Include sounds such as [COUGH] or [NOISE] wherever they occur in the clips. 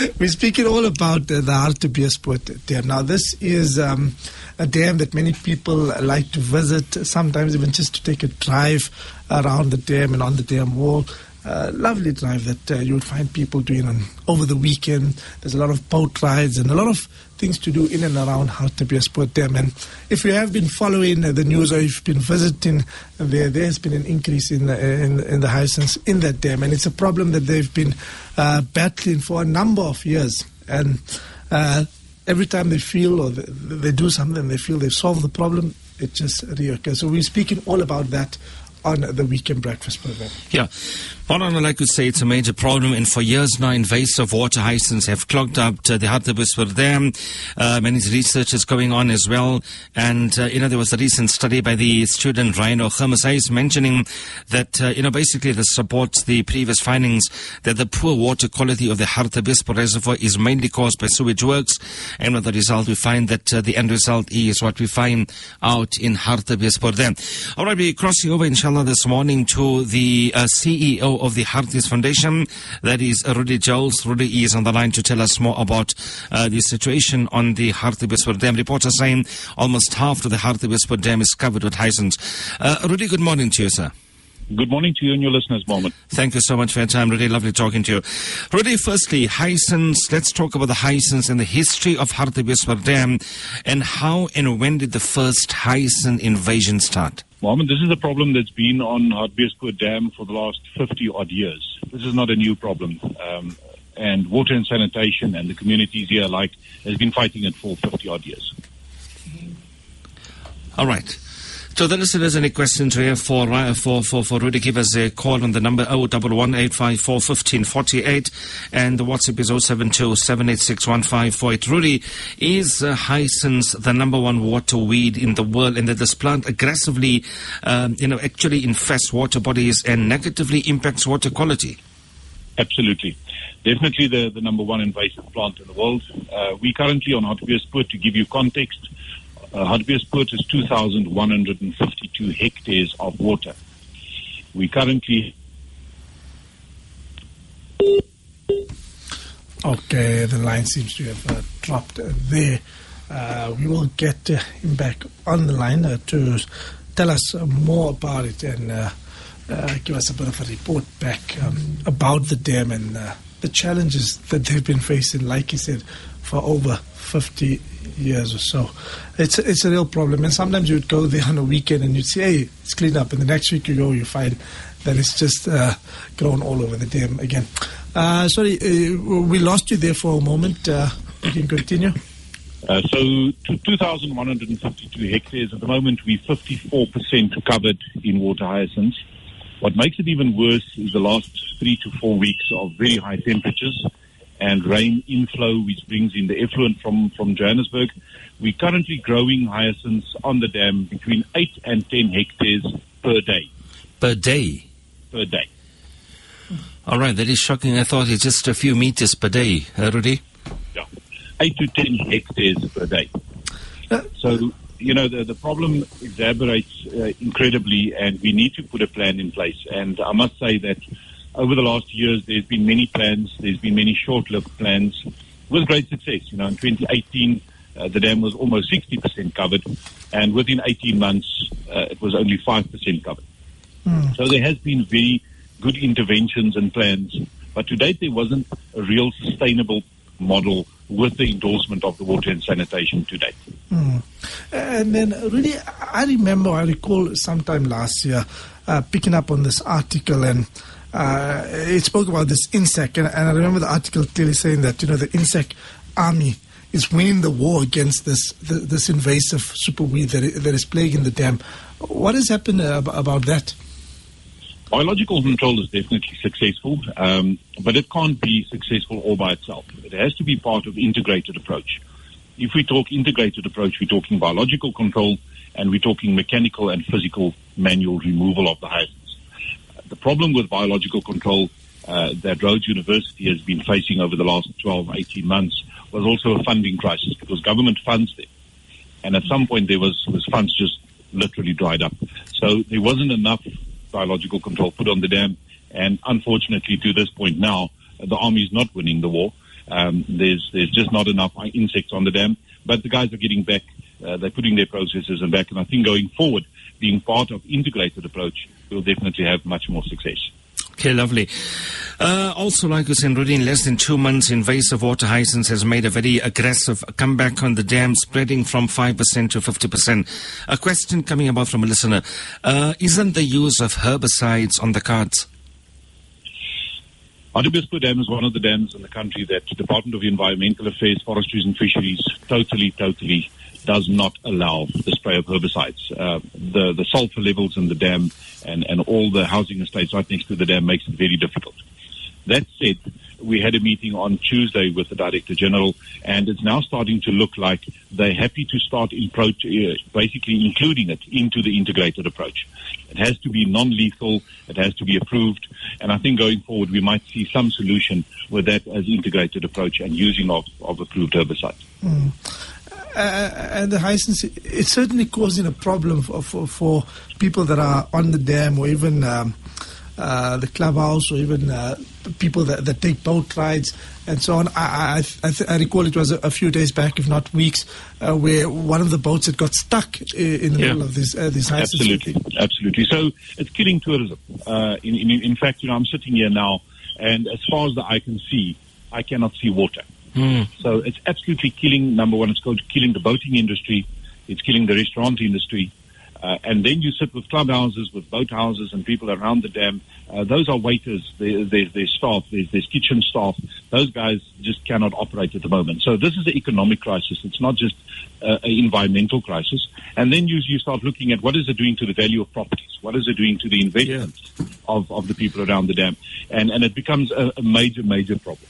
[LAUGHS] We're speaking all about uh, the Hartbeespoort Dam. Now, this is um, a dam that many people like to visit, sometimes even just to take a drive around the dam and on the dam wall. Uh, lovely drive that uh, you would find people doing on, over the weekend. There's a lot of boat rides and a lot of things to do in and around Hartbeespoort Dam. And if you have been following uh, the news or you've been visiting there, there has been an increase in, in, in the hyacinths in that dam. And it's a problem that they've been uh, battling for a number of years. And uh, every time they feel or they, they do something, they feel they've solved the problem, it just reoccurs. So we're speaking all about that on the weekend breakfast program. Yeah. On I could say it's a major problem, and for years now, invasive water hyacinths have clogged up uh, the Hartbeespoort Dam. Many research is going on as well. And, uh, you know, there was a recent study by the student Ryan O'Hermes mentioning that, uh, you know, basically this supports the previous findings that the poor water quality of the Hartbeespoort Reservoir is mainly caused by sewage works. And with the result, we find that uh, the end result is what we find out in Hartbeespoort Dam. All right, we're crossing over, inshallah, this morning to the uh, CEO of the Harties Foundation. That is Rudy Jones. Rudy is on the line to tell us more about uh, the situation on the Hartbeespoort Dam. Reporters saying almost half of the Hartbeespoort Dam is covered with hyacinths. Uh, Rudy, good morning to you, sir. Good morning to you and your listeners, Mohammed. Thank you so much for your time. Really lovely talking to you. Rudy, firstly, hyacinths. Let's talk about the hyacinths and the history of Hartbeespoort Dam and how and when did the first hyacinth invasion start? Mohammed, this is a problem that's been on Hartbeespoort Dam for the last 50 odd years. This is not a new problem. Um, and water and sanitation and the communities here alike has been fighting it for 50 odd years. All right. So the listeners, any questions here for, for, for, for Rudy, give us a call on the number 011-854-1548 and the WhatsApp is 072-786-1548. Rudy, is uh, hyacinth the number one water weed in the world and that this plant aggressively, um, you know, actually infests water bodies and negatively impacts water quality? Absolutely. Definitely the, the number one invasive plant in the world. Uh, we currently on Hartbeespoort, to give you context, uh, Hartbeespoort is 2,152 hectares of water. We currently. Okay, the line seems to have uh, dropped there. Uh, we will get uh, him back on the line uh, to tell us more about it and uh, give us a bit of a report back um, about the dam and the challenges that they've been facing, like you said, for over 50 years or so. It's it's a real problem. And sometimes you would go there on a weekend and you'd say, hey, it's cleaned up. And the next week you go, you find that it's just uh, grown all over the dam again. Uh, sorry, uh, we lost you there for a moment. Uh, you can continue. Uh, so, to 2,152 hectares. At the moment, we're 54% covered in water hyacinths. What makes it even worse is the last three to four weeks of very high temperatures and rain inflow, which brings in the effluent from, from Johannesburg. We're currently growing hyacinths on the dam between 8 and 10 hectares per day. Per day? Per day. All right, that is shocking. I thought it's just a few meters per day, uh, Rudy. Yeah, 8 to 10 hectares per day. So, you know, the, the problem exacerbates uh, incredibly, and we need to put a plan in place. And I must say that over the last years, there's been many plans. There's been many short-lived plans with great success. You know, in 2018, uh, the dam was almost 60% covered, and within 18 months, uh, it was only 5% covered. Mm. So there has been very good interventions and plans, but to date there wasn't a real sustainable model with the endorsement of the water and sanitation to date. Mm. And then, really, I remember, I recall sometime last year uh, picking up on this article and uh, it spoke about this insect, and, and, I remember the article clearly saying that you know the insect army is winning the war against this the, this invasive superweed that, that is plaguing the dam. What has happened uh, about that? Biological control is definitely successful, um, but it can't be successful all by itself. It has to be part of integrated approach. If we talk integrated approach, we're talking biological control and we're talking mechanical and physical manual removal of the hyacinth. The problem with biological control uh, that Rhodes University has been facing over the last 12, 18 months was also a funding crisis because government funds them. And at some point there was, was funds just literally dried up. So there wasn't enough biological control put on the dam. And unfortunately to this point now, the army is not winning the war. Um, there's there's just not enough insects on the dam, but the guys are getting back. Uh, they're putting their processes and back, and I think going forward, being part of integrated approach, we'll definitely have much more success. Okay, lovely. Uh, also, like you said, Rudy, in less than two months, invasive water hyacinth has made a very aggressive comeback on the dam, spreading from 5% to 50%. A question coming about from a listener. Uh, isn't the use of herbicides on the cards? Hartbeespoort Dam is one of the dams in the country that the Department of Environmental Affairs, Forestries and Fisheries totally, totally does not allow the spray of herbicides. Uh, the, the sulfur levels in the dam and, and all the housing estates right next to the dam makes it very difficult. That said, we had a meeting on Tuesday with the Director General, and it's now starting to look like they're happy to start in uh, basically including it into the integrated approach. It has to be non-lethal, it has to be approved, and I think going forward we might see some solution with that as integrated approach and using of, of approved herbicides. Mm. Uh, and the hyacinth, it's certainly causing a problem for, for, for, people that are on the dam or even um, uh, the clubhouse or even uh, people that, that, take boat rides and so on. I, I, I, th- I recall it was a, a, few days back, if not weeks, uh, where one of the boats had got stuck in the yeah. middle of this uh, this Absolutely, absolutely. So it's killing tourism. Uh, in, in, in fact, you know, I'm sitting here now, and as far as the eye can see, I cannot see water. Mm. So it's absolutely killing, number one, it's going to killing the boating industry. It's killing the restaurant industry. Uh, and then you sit with clubhouses, with boathouses, and people around the dam. Uh, those are waiters, there's their staff, there's, there's kitchen staff. Those guys just cannot operate at the moment. So this is an economic crisis. It's not just uh, an environmental crisis. And then you, you start looking at what is it doing to the value of properties? What is it doing to the investments yeah. of, of the people around the dam? And, and it becomes a, a major, major problem.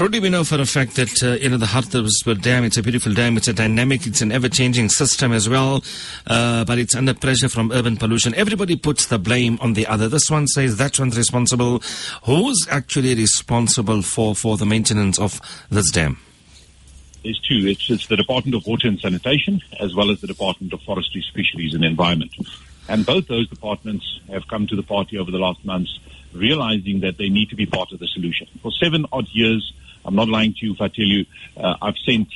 Rudy, we know for a fact that, uh, you know, the Hartbeespoort Dam, it's a beautiful dam, it's a dynamic, it's an ever-changing system as well, uh, but it's under pressure from urban pollution. Everybody puts the blame on the other. This one says that one's responsible. Who's actually responsible for, for the maintenance of this dam? There's two. It's, it's the Department of Water and Sanitation as well as the Department of Forestry, Fisheries and Environment. And both those departments have come to the party over the last months realizing that they need to be part of the solution. For seven odd years, I'm not lying to you if I tell you uh, I've sent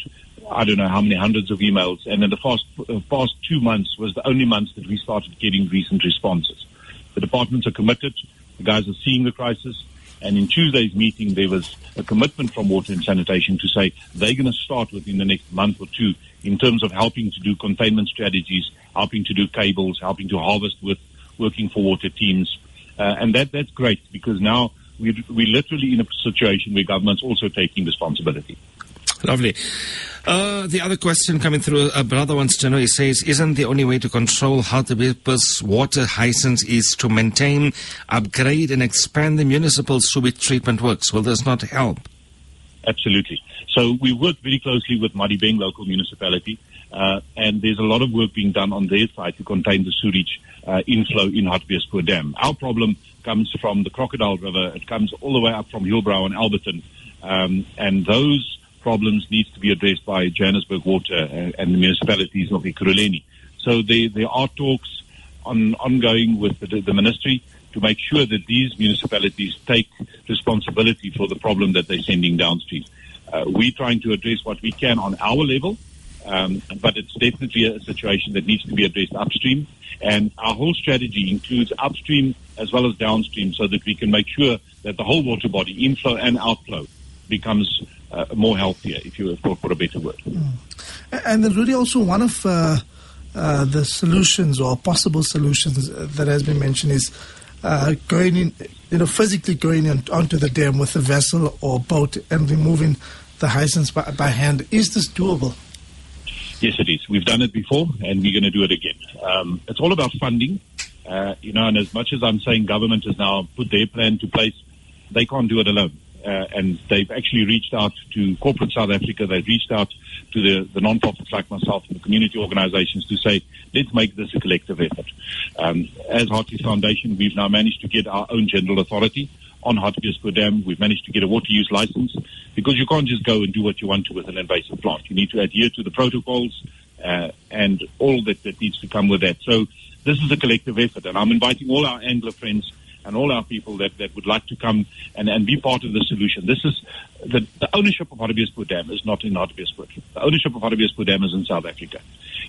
I don't know how many hundreds of emails, and in the past uh, past two months was the only months that we started getting recent responses. The departments are committed. The guys are seeing the crisis. And in Tuesday's meeting, there was a commitment from Water and Sanitation to say they're going to start within the next month or two in terms of helping to do containment strategies, helping to do cables, helping to harvest with working for water teams. Uh, and that, that's great because now we're, we're literally in a situation where government's also taking responsibility. Lovely. Uh, the other question coming through, a brother wants to know, he says, isn't the only way to control Hartbeespoort's water hyacinth is to maintain, upgrade and expand the municipal sewage treatment works? Will this not help? Absolutely. So we work very closely with Madibeng local municipality, uh, and there's a lot of work being done on their side to contain the sewage uh, inflow in Hartbeespoort Dam. Our problem comes from the Crocodile River. It comes all the way up from Hillbrow and Alberton. Um, and those problems need to be addressed by Johannesburg Water and, and the municipalities of Ekurhuleni. So there, there are talks on, ongoing with the, the ministry to make sure that these municipalities take responsibility for the problem that they're sending downstream. Uh, we're trying to address what we can on our level, um, but it's definitely a situation that needs to be addressed upstream. And our whole strategy includes upstream as well as downstream so that we can make sure that the whole water body, inflow and outflow, becomes uh, more healthier, if you for, for a better word. Mm. And then really also one of uh, uh, the solutions or possible solutions that has been mentioned is uh, going in, you know, physically going in, onto the dam with a vessel or boat and removing the hyacinths by, by hand. Is this doable? Yes, it is. We've done it before, and we're going to do it again. Um, it's all about funding, uh, you know. And as much as I'm saying, government has now put their plan to place, they can't do it alone. Uh, and they've actually reached out to corporate South Africa. They've reached out to the, the non-profits like myself and the community organizations to say, let's make this a collective effort. Um, as Harties Foundation, we've now managed to get our own general authority on Hartbeespoort Dam. We've managed to get a water use license because you can't just go and do what you want to with an invasive plant. You need to adhere to the protocols uh, and all that, that needs to come with that. So this is a collective effort, and I'm inviting all our angler friends and all our people that, that would like to come and, and be part of the solution. This is the, the ownership of Hartbeespoort Dam is not in Hartbeespoort. The ownership of Hartbeespoort Dam is in South Africa.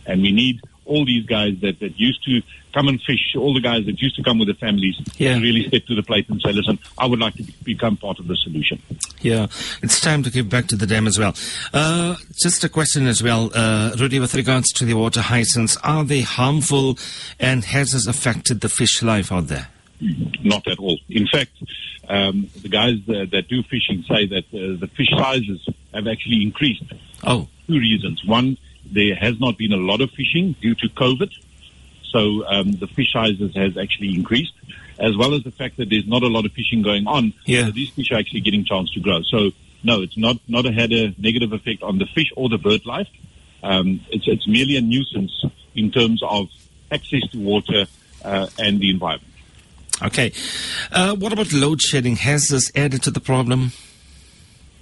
And we need all these guys that, that used to come and fish, all the guys that used to come with their families, Yeah. to really step to the plate and say, listen, I would like to become part of the solution. Yeah, it's time to give back to the dam as well. Uh, just a question as well, uh, Rudy, with regards to the water hyacinths, are they harmful and has this affected the fish life out there? Not at all. In fact, um, the guys that, that do fishing say that uh, the fish sizes have actually increased. Oh, Two reasons. One, there has not been a lot of fishing due to COVID, so um, the fish sizes has actually increased, as well as the fact that there's not a lot of fishing going on. Yeah. So these fish are actually getting chance to grow. So no, it's not not had a negative effect on the fish or the bird life. Um, it's it's merely a nuisance in terms of access to water uh, and the environment. okay. Uh, what about load shedding? Has this added to the problem?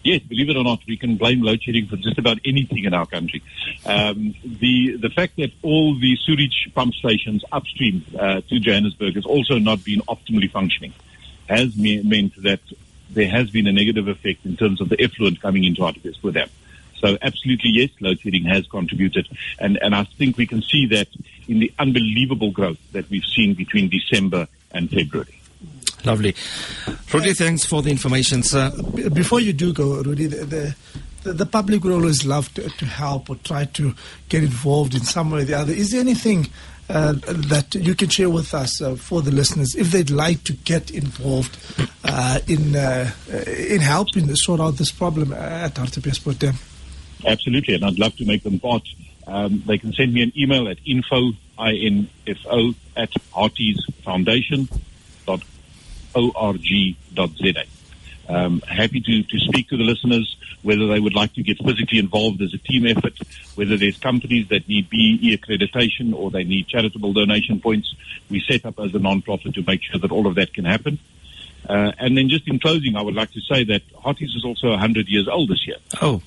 Yes, believe it or not, we can blame load shedding for just about anything in our country. Um, the the fact that all the sewage pump stations upstream uh, to Johannesburg has also not been optimally functioning has me- meant that there has been a negative effect in terms of the effluent coming into Hartbeespoort Dam. So absolutely yes, load shedding has contributed, and and I think we can see that in the unbelievable growth that we've seen between December and February. Lovely. Rudy, thanks for the information, sir. Before you do go, Rudy, the, the, the, the public would always love to, to help or try to get involved in some way or the other. Is there anything uh, that you can share with us uh, for the listeners if they'd like to get involved uh, in uh, uh, in helping to sort out this problem at Hartbeespoort Dam? Absolutely, and I'd love to make them part. Um, they can send me an email at info, I-N-F-O, at harties.foundation.org.za. Um, happy to, to speak to the listeners, whether they would like to get physically involved as a team effort, whether there's companies that need BE accreditation or they need charitable donation points. We set up as a non-profit to make sure that all of that can happen. Uh, and then just in closing, I would like to say that Harties is also 100 years old this year. Oh,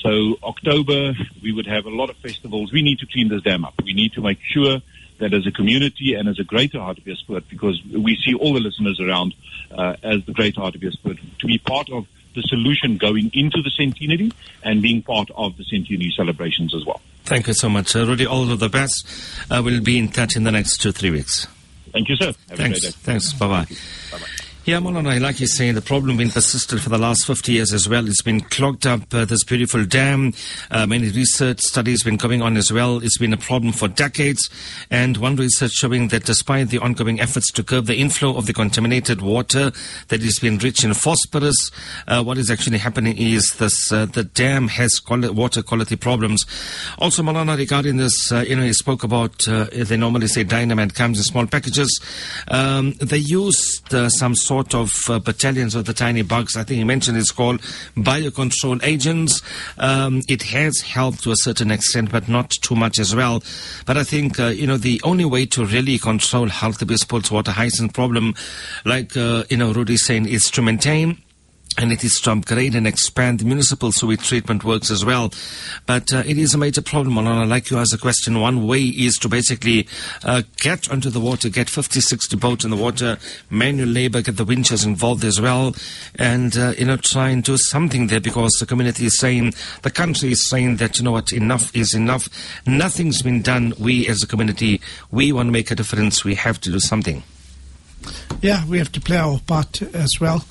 So October, we would have a lot of festivals. We need to clean this dam up. We need to make sure that as a community and as a greater Hartbeespoort, because we see all the listeners around uh, as the greater Hartbeespoort, to be part of the solution going into the centenary and being part of the centenary celebrations as well. thank you so much, uh, Rudy. All of the best. Uh, we'll be in touch in the next two, three weeks. Thank you, sir. Have a Thanks. great day. Thanks. Yeah, Molana, like you say, the problem been persistent for the last 50 years as well. It's been clogged up, uh, this beautiful dam. Uh, many research studies have been going on as well. It's been a problem for decades. And one research showing that despite the ongoing efforts to curb the inflow of the contaminated water that has been rich in phosphorus, uh, what is actually happening is this, uh, the dam has quali- water quality problems. Also, Molana, regarding this, uh, you know, you spoke about, uh, they normally say dynamite comes in small packages. Um, they used some of uh, battalions of the tiny bugs. I think you mentioned it's called biocontrol agents. Um, it has helped to a certain extent, but not too much as well. But I think, uh, you know, the only way to really control Hartbeespoort's water hyacinth problem, like, uh, you know, Rudy's saying, is to maintain and it is to upgrade and expand the municipal sewage treatment works as well. But uh, it is a major problem, I like you ask a question. One way is to basically uh, get onto the water, get 50, 60 boats in the water, manual labor, get the winches involved as well, and, uh, you know, try and do something there because the community is saying, the country is saying that, you know what, enough is enough. Nothing's been done. We as a community, we want to make a difference. We have to do something. Yeah, we have to play our part as well.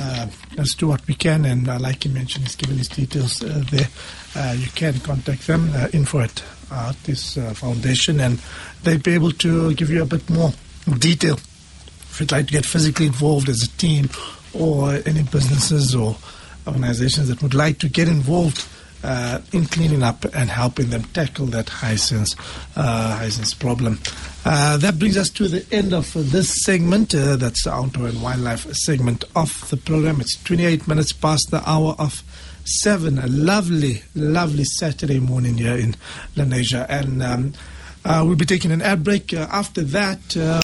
Uh, let's do what we can, and uh, like you mentioned, he's given his details uh, there. Uh, you can contact them, uh, info at uh, this uh, foundation, and they'll be able to give you a bit more detail. If you'd like to get physically involved as a team, or any businesses or organizations that would like to get involved uh, in cleaning up and helping them tackle that hyacinth, uh, hyacinth problem. Uh, that brings us to the end of this segment. Uh, that's the outdoor and wildlife segment of the program. It's 28 minutes past the hour of seven. A lovely, lovely Saturday morning here in Lenasia. And um, uh, we'll be taking an ad break. Uh, after that, uh,